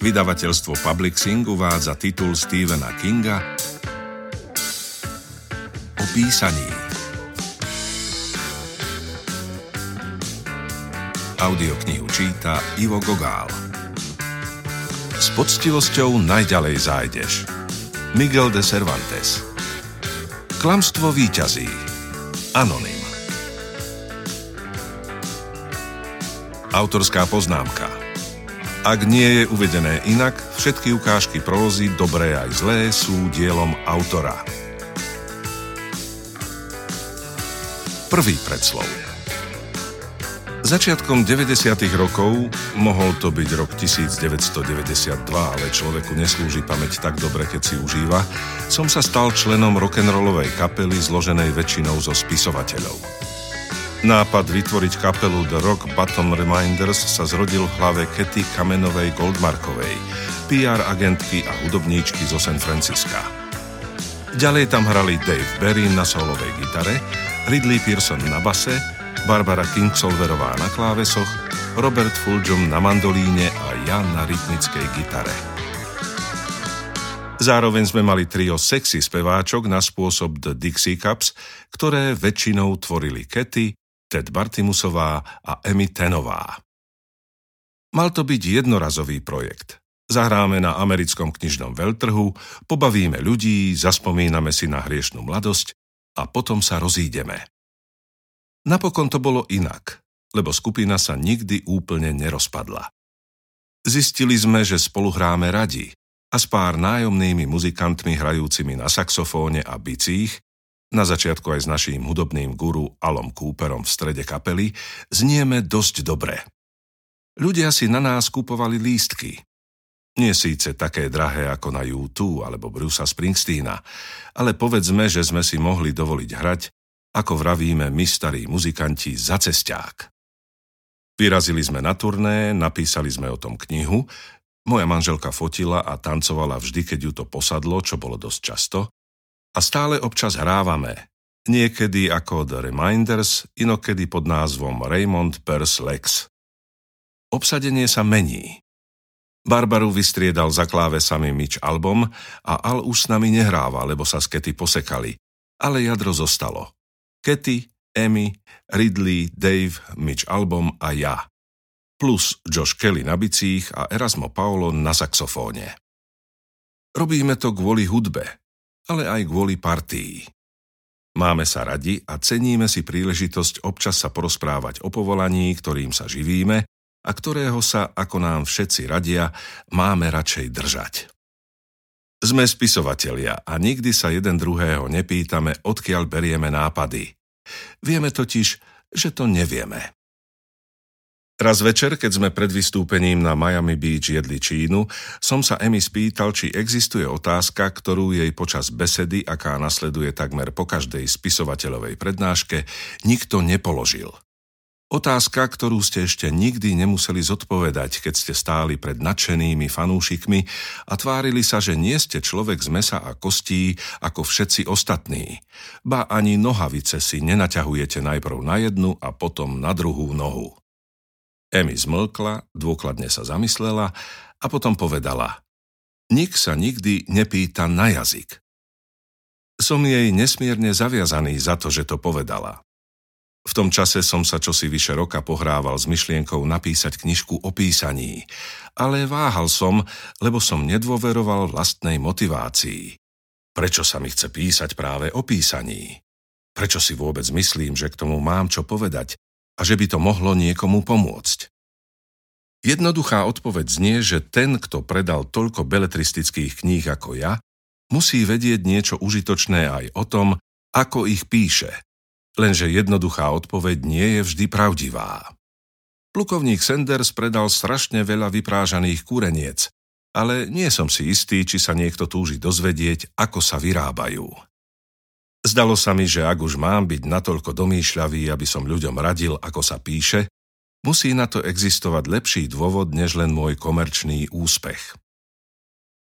Vydavateľstvo Publixing uvádza titul Stephena Kinga o písaní. Audioknihu číta Ivo Gogál. S poctivosťou najďalej zájdeš. Miguel de Cervantes Klamstvo víťazí. Anonym. Autorská poznámka ak nie je uvedené inak, všetky ukážky prózy, dobré aj zlé, sú dielom autora. Prvý predslov Začiatkom 90. rokov, mohol to byť rok 1992, ale človeku neslúži pamäť tak dobre, keď si užíva, som sa stal členom rock'n'rollovej kapely zloženej väčšinou zo spisovateľov. Nápad vytvoriť kapelu The Rock Bottom Reminders sa zrodil v hlave Kety Kamenovej Goldmarkovej, PR agentky a hudobníčky zo San Francisca. Ďalej tam hrali Dave Berry na solovej gitare, Ridley Pearson na base, Barbara Kingsolverová na klávesoch, Robert Fulghum na mandolíne a ja na rytmickej gitare. Zároveň sme mali trio sexy speváčok na spôsob The Dixie Cups, ktoré väčšinou tvorili Kety, Ted Bartimusová a Emy Tenová. Mal to byť jednorazový projekt. Zahráme na americkom knižnom veľtrhu, pobavíme ľudí, zaspomíname si na hriešnú mladosť a potom sa rozídeme. Napokon to bolo inak, lebo skupina sa nikdy úplne nerozpadla. Zistili sme, že spolu hráme radi a s pár nájomnými muzikantmi hrajúcimi na saxofóne a bicích na začiatku aj s naším hudobným guru Alom Cooperom v strede kapely, znieme dosť dobre. Ľudia si na nás kupovali lístky. Nie síce také drahé ako na U2 alebo Brusa Springsteena, ale povedzme, že sme si mohli dovoliť hrať, ako vravíme my starí muzikanti, za cesták. Vyrazili sme na turné, napísali sme o tom knihu, moja manželka fotila a tancovala vždy, keď ju to posadlo, čo bolo dosť často, a stále občas hrávame. Niekedy ako The Reminders, inokedy pod názvom Raymond Pers Lex. Obsadenie sa mení. Barbaru vystriedal za klávesami Mitch Album a Al už s nami nehráva, lebo sa s Kety posekali. Ale jadro zostalo. Kety, Emmy, Ridley, Dave, Mitch Album a ja. Plus Josh Kelly na bicích a Erasmo Paolo na saxofóne. Robíme to kvôli hudbe, ale aj kvôli partii. Máme sa radi a ceníme si príležitosť občas sa porozprávať o povolaní, ktorým sa živíme a ktorého sa, ako nám všetci radia, máme radšej držať. Sme spisovatelia a nikdy sa jeden druhého nepýtame, odkiaľ berieme nápady. Vieme totiž, že to nevieme. Raz večer, keď sme pred vystúpením na Miami Beach jedli Čínu, som sa Emi spýtal, či existuje otázka, ktorú jej počas besedy, aká nasleduje takmer po každej spisovateľovej prednáške, nikto nepoložil. Otázka, ktorú ste ešte nikdy nemuseli zodpovedať, keď ste stáli pred nadšenými fanúšikmi a tvárili sa, že nie ste človek z mesa a kostí ako všetci ostatní. Ba ani nohavice si nenaťahujete najprv na jednu a potom na druhú nohu. Emi zmlkla, dôkladne sa zamyslela a potom povedala Nik sa nikdy nepýta na jazyk. Som jej nesmierne zaviazaný za to, že to povedala. V tom čase som sa čosi vyše roka pohrával s myšlienkou napísať knižku o písaní, ale váhal som, lebo som nedôveroval vlastnej motivácii. Prečo sa mi chce písať práve o písaní? Prečo si vôbec myslím, že k tomu mám čo povedať a že by to mohlo niekomu pomôcť. Jednoduchá odpoveď znie, že ten, kto predal toľko beletristických kníh ako ja, musí vedieť niečo užitočné aj o tom, ako ich píše. Lenže jednoduchá odpoveď nie je vždy pravdivá. Plukovník Sanders predal strašne veľa vyprážaných kúreniec, ale nie som si istý, či sa niekto túži dozvedieť, ako sa vyrábajú. Zdalo sa mi, že ak už mám byť natoľko domýšľavý, aby som ľuďom radil, ako sa píše, musí na to existovať lepší dôvod, než len môj komerčný úspech.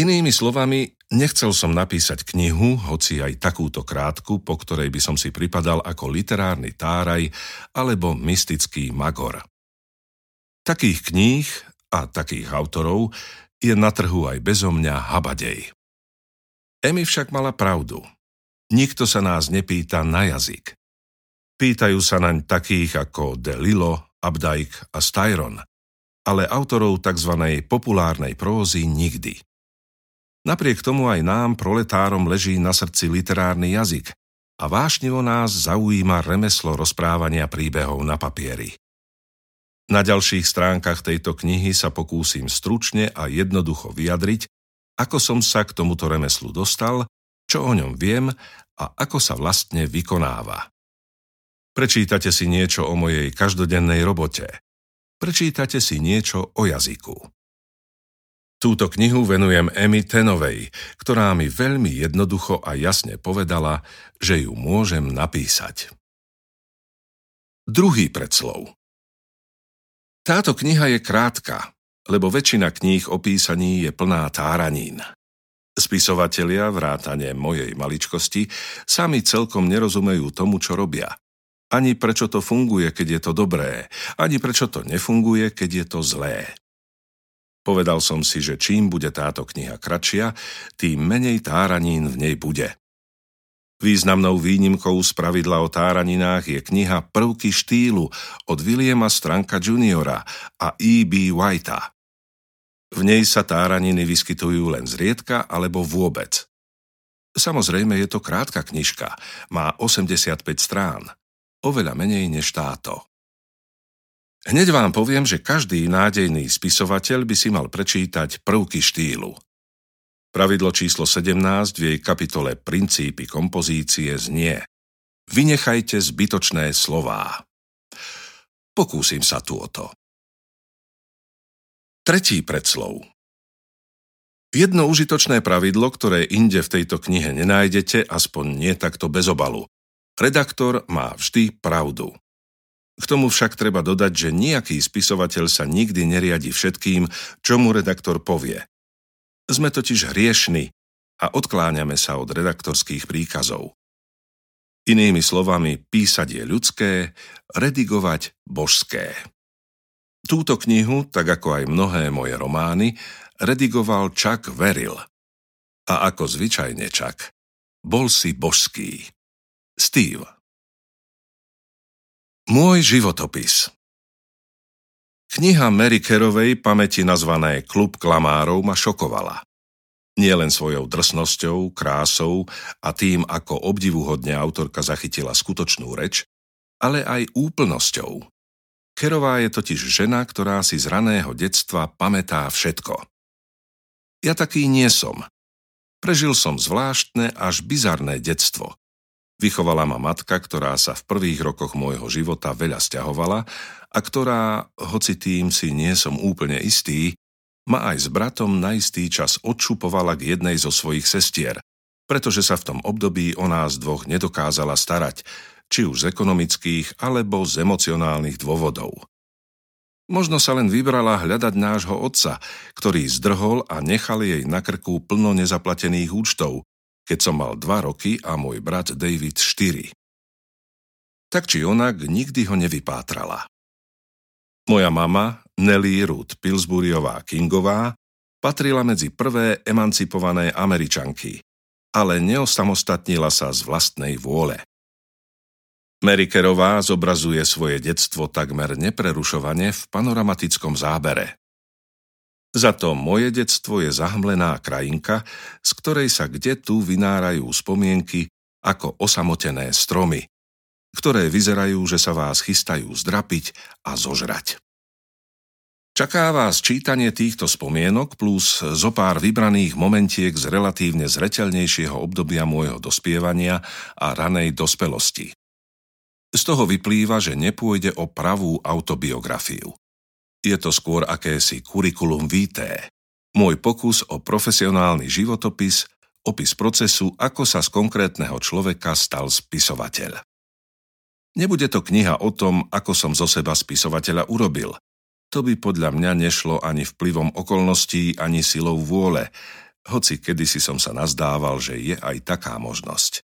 Inými slovami, nechcel som napísať knihu, hoci aj takúto krátku, po ktorej by som si pripadal ako literárny táraj alebo mystický magor. Takých kníh a takých autorov je na trhu aj bezo mňa habadej. Emi však mala pravdu. Nikto sa nás nepýta na jazyk. Pýtajú sa naň takých ako De Lilo, Abdajk a Styron, ale autorov tzv. populárnej prózy nikdy. Napriek tomu aj nám, proletárom, leží na srdci literárny jazyk a vášnivo nás zaujíma remeslo rozprávania príbehov na papieri. Na ďalších stránkach tejto knihy sa pokúsim stručne a jednoducho vyjadriť, ako som sa k tomuto remeslu dostal, čo o ňom viem a ako sa vlastne vykonáva. Prečítate si niečo o mojej každodennej robote. Prečítate si niečo o jazyku. Túto knihu venujem Emy Tenovej, ktorá mi veľmi jednoducho a jasne povedala, že ju môžem napísať. Druhý predslov Táto kniha je krátka, lebo väčšina kníh o písaní je plná táranín. Spisovatelia, vrátane mojej maličkosti, sami celkom nerozumejú tomu, čo robia. Ani prečo to funguje, keď je to dobré, ani prečo to nefunguje, keď je to zlé. Povedal som si, že čím bude táto kniha kratšia, tým menej táranín v nej bude. Významnou výnimkou z pravidla o táraninách je kniha Prvky štýlu od Williama Stranka Juniora a E.B. Whitea. V nej sa táraniny vyskytujú len zriedka alebo vôbec. Samozrejme je to krátka knižka, má 85 strán, oveľa menej než táto. Hneď vám poviem, že každý nádejný spisovateľ by si mal prečítať prvky štýlu. Pravidlo číslo 17 v jej kapitole Princípy kompozície znie Vynechajte zbytočné slová. Pokúsim sa tu o to. Tretí predslov. Jedno užitočné pravidlo, ktoré inde v tejto knihe nenájdete, aspoň nie takto bez obalu. Redaktor má vždy pravdu. K tomu však treba dodať, že nejaký spisovateľ sa nikdy neriadi všetkým, čo mu redaktor povie. Sme totiž hriešni a odkláňame sa od redaktorských príkazov. Inými slovami, písať je ľudské, redigovať božské. Túto knihu, tak ako aj mnohé moje romány, redigoval Chuck Veril. A ako zvyčajne Chuck, bol si božský. Steve. Môj životopis Kniha Mary Kerovej pamäti nazvané Klub klamárov ma šokovala. Nie len svojou drsnosťou, krásou a tým, ako obdivuhodne autorka zachytila skutočnú reč, ale aj úplnosťou. Kerová je totiž žena, ktorá si z raného detstva pamätá všetko. Ja taký nie som. Prežil som zvláštne až bizarné detstvo – Vychovala ma matka, ktorá sa v prvých rokoch môjho života veľa stiahovala a ktorá, hoci tým si nie som úplne istý, ma aj s bratom na istý čas odšupovala k jednej zo svojich sestier, pretože sa v tom období o nás dvoch nedokázala starať, či už z ekonomických alebo z emocionálnych dôvodov. Možno sa len vybrala hľadať nášho otca, ktorý zdrhol a nechal jej na krku plno nezaplatených účtov, keď som mal dva roky a môj brat David 4. Tak či onak nikdy ho nevypátrala. Moja mama, Nelly Ruth Pillsburyová Kingová, patrila medzi prvé emancipované Američanky, ale neosamostatnila sa z vlastnej vôle. Merikerová zobrazuje svoje detstvo takmer neprerušovane v panoramatickom zábere. Za to moje detstvo je zahmlená krajinka, z ktorej sa kde tu vynárajú spomienky ako osamotené stromy, ktoré vyzerajú, že sa vás chystajú zdrapiť a zožrať. Čaká vás čítanie týchto spomienok plus zo pár vybraných momentiek z relatívne zreteľnejšieho obdobia môjho dospievania a ranej dospelosti. Z toho vyplýva, že nepôjde o pravú autobiografiu. Je to skôr akési kurikulum vitae. Môj pokus o profesionálny životopis, opis procesu, ako sa z konkrétneho človeka stal spisovateľ. Nebude to kniha o tom, ako som zo seba spisovateľa urobil. To by podľa mňa nešlo ani vplyvom okolností, ani silou vôle, hoci kedysi som sa nazdával, že je aj taká možnosť.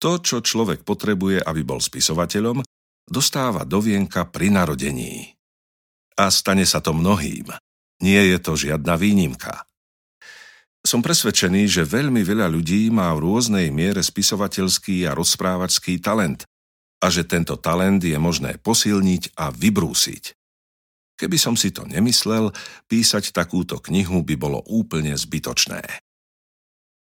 To, čo človek potrebuje, aby bol spisovateľom, dostáva do vienka pri narodení a stane sa to mnohým. Nie je to žiadna výnimka. Som presvedčený, že veľmi veľa ľudí má v rôznej miere spisovateľský a rozprávačský talent a že tento talent je možné posilniť a vybrúsiť. Keby som si to nemyslel, písať takúto knihu by bolo úplne zbytočné.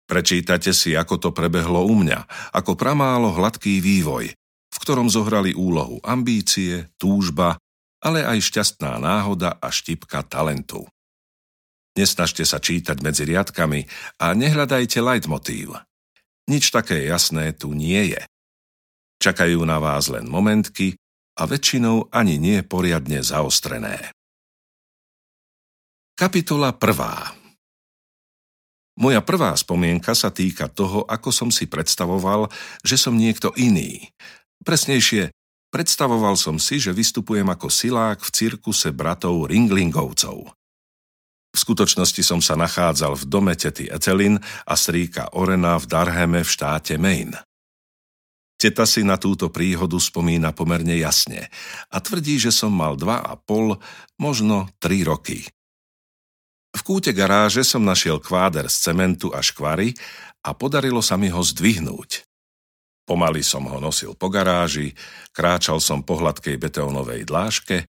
Prečítate si, ako to prebehlo u mňa, ako pramálo hladký vývoj, v ktorom zohrali úlohu ambície, túžba, ale aj šťastná náhoda a štipka talentu. Nesnažte sa čítať medzi riadkami a nehľadajte leitmotív. Nič také jasné tu nie je. Čakajú na vás len momentky, a väčšinou ani nie poriadne zaostrené. Kapitola 1. Moja prvá spomienka sa týka toho, ako som si predstavoval, že som niekto iný. Presnejšie, predstavoval som si, že vystupujem ako silák v cirkuse bratov Ringlingovcov. V skutočnosti som sa nachádzal v dome tety Etelin a strýka Orena v Darheme v štáte Maine. Teta si na túto príhodu spomína pomerne jasne a tvrdí, že som mal dva a pol, možno tri roky. V kúte garáže som našiel kváder z cementu a škvary a podarilo sa mi ho zdvihnúť. Pomaly som ho nosil po garáži, kráčal som po hladkej betónovej dláške,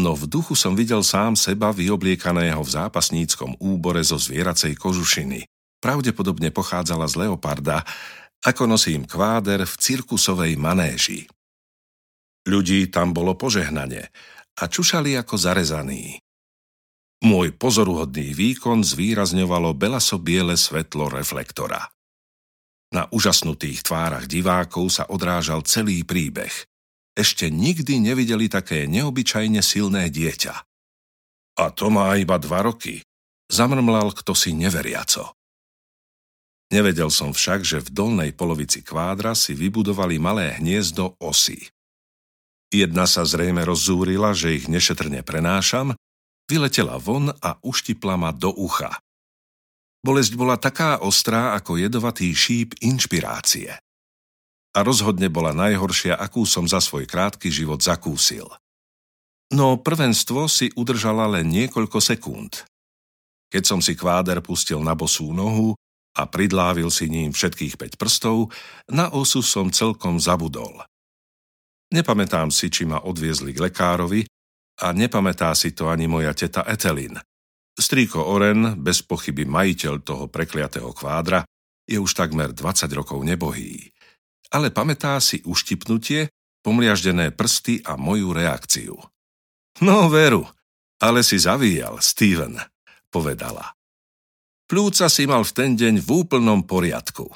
no v duchu som videl sám seba vyobliekaného v zápasníckom úbore zo zvieracej kožušiny. Pravdepodobne pochádzala z leoparda, ako nosím kváder v cirkusovej manéži. Ľudí tam bolo požehnanie a čušali ako zarezaní. Môj pozoruhodný výkon zvýrazňovalo belaso-biele svetlo reflektora. Na úžasnutých tvárach divákov sa odrážal celý príbeh. Ešte nikdy nevideli také neobyčajne silné dieťa. A to má iba dva roky, zamrmlal kto si neveriaco. Nevedel som však, že v dolnej polovici kvádra si vybudovali malé hniezdo osy. Jedna sa zrejme rozzúrila, že ich nešetrne prenášam, vyletela von a uštipla ma do ucha. Bolesť bola taká ostrá ako jedovatý šíp inšpirácie. A rozhodne bola najhoršia, akú som za svoj krátky život zakúsil. No prvenstvo si udržala len niekoľko sekúnd. Keď som si kváder pustil na bosú nohu, a pridlávil si ním všetkých 5 prstov, na osu som celkom zabudol. Nepamätám si, či ma odviezli k lekárovi a nepamätá si to ani moja teta Etelin. Strýko Oren, bez pochyby majiteľ toho prekliatého kvádra, je už takmer 20 rokov nebohý. Ale pamätá si uštipnutie, pomliaždené prsty a moju reakciu. No veru, ale si zavíjal, Steven, povedala. Plúca si mal v ten deň v úplnom poriadku.